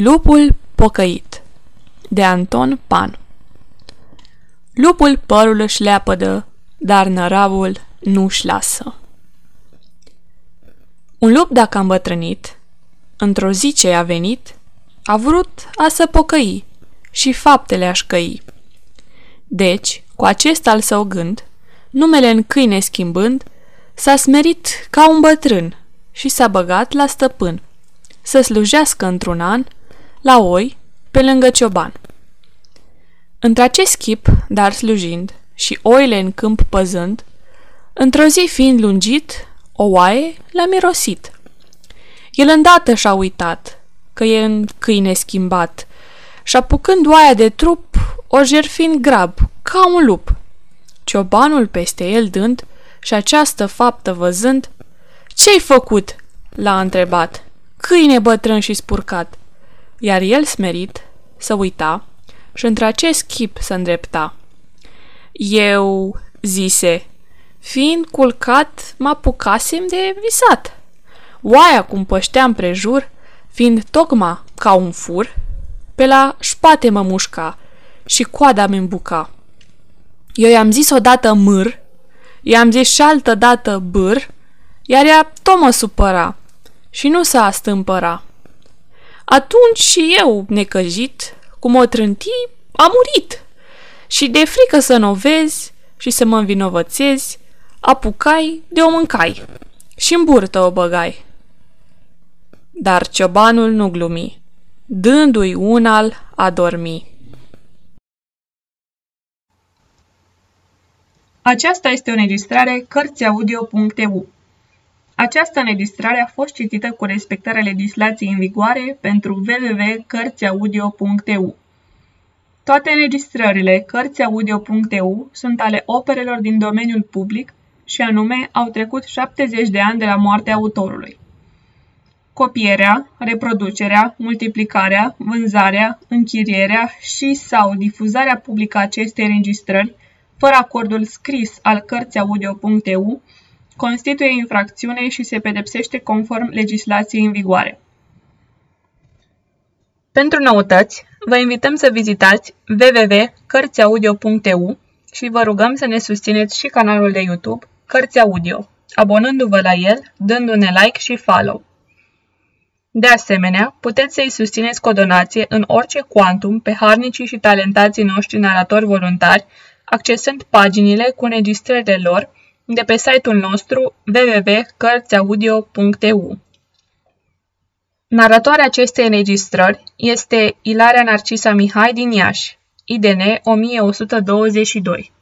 Lupul pocăit de Anton Pan Lupul părul își leapădă, dar năravul nu-și lasă. Un lup dacă a îmbătrânit, într-o zi ce a venit, a vrut a să pocăi și faptele aș căi. Deci, cu acest al său gând, numele în câine schimbând, s-a smerit ca un bătrân și s-a băgat la stăpân, să slujească într-un an la oi pe lângă cioban. Într-acest chip, dar slujind, și oile în câmp păzând, într-o zi fiind lungit, o oaie l-a mirosit. El îndată și-a uitat că e în câine schimbat și apucând oaia de trup, o jerfind grab, ca un lup. Ciobanul peste el dând și această faptă văzând, Ce-ai făcut?" l-a întrebat, câine bătrân și spurcat. Iar el smerit să uita și într acest chip să îndrepta. Eu, zise, fiind culcat, mă apucasem de visat. Oaia cum pășteam prejur, fiind tocma ca un fur, pe la spate mă mușca și coada mi îmbuca. Eu i-am zis odată mâr, i-am zis și altă dată bâr, iar ea tot mă supăra și nu s-a stâmpăra. Atunci și eu, necăjit, cum o trânti, a murit. Și de frică să nu vezi și să mă învinovățezi, apucai de o mâncai și în burtă o băgai. Dar ciobanul nu glumi, dându-i un al a dormi. Aceasta este o înregistrare Cărțiaudio.eu. Această înregistrare a fost citită cu respectarea legislației în vigoare pentru www.cărțiaudio.eu. Toate înregistrările Cărțiaudio.eu sunt ale operelor din domeniul public și anume au trecut 70 de ani de la moartea autorului. Copierea, reproducerea, multiplicarea, vânzarea, închirierea și sau difuzarea publică acestei înregistrări, fără acordul scris al Cărțiaudio.eu, constituie infracțiune și se pedepsește conform legislației în vigoare. Pentru noutăți, vă invităm să vizitați www.cărțiaudio.eu și vă rugăm să ne susțineți și canalul de YouTube Cărți Audio, abonându-vă la el, dându-ne like și follow. De asemenea, puteți să-i susțineți cu o donație în orice quantum pe harnicii și talentații noștri naratori voluntari, accesând paginile cu înregistrările lor de pe site-ul nostru www.cărțiaudio.eu. Naratoarea acestei înregistrări este Ilaria Narcisa Mihai din Iași, IDN 1122.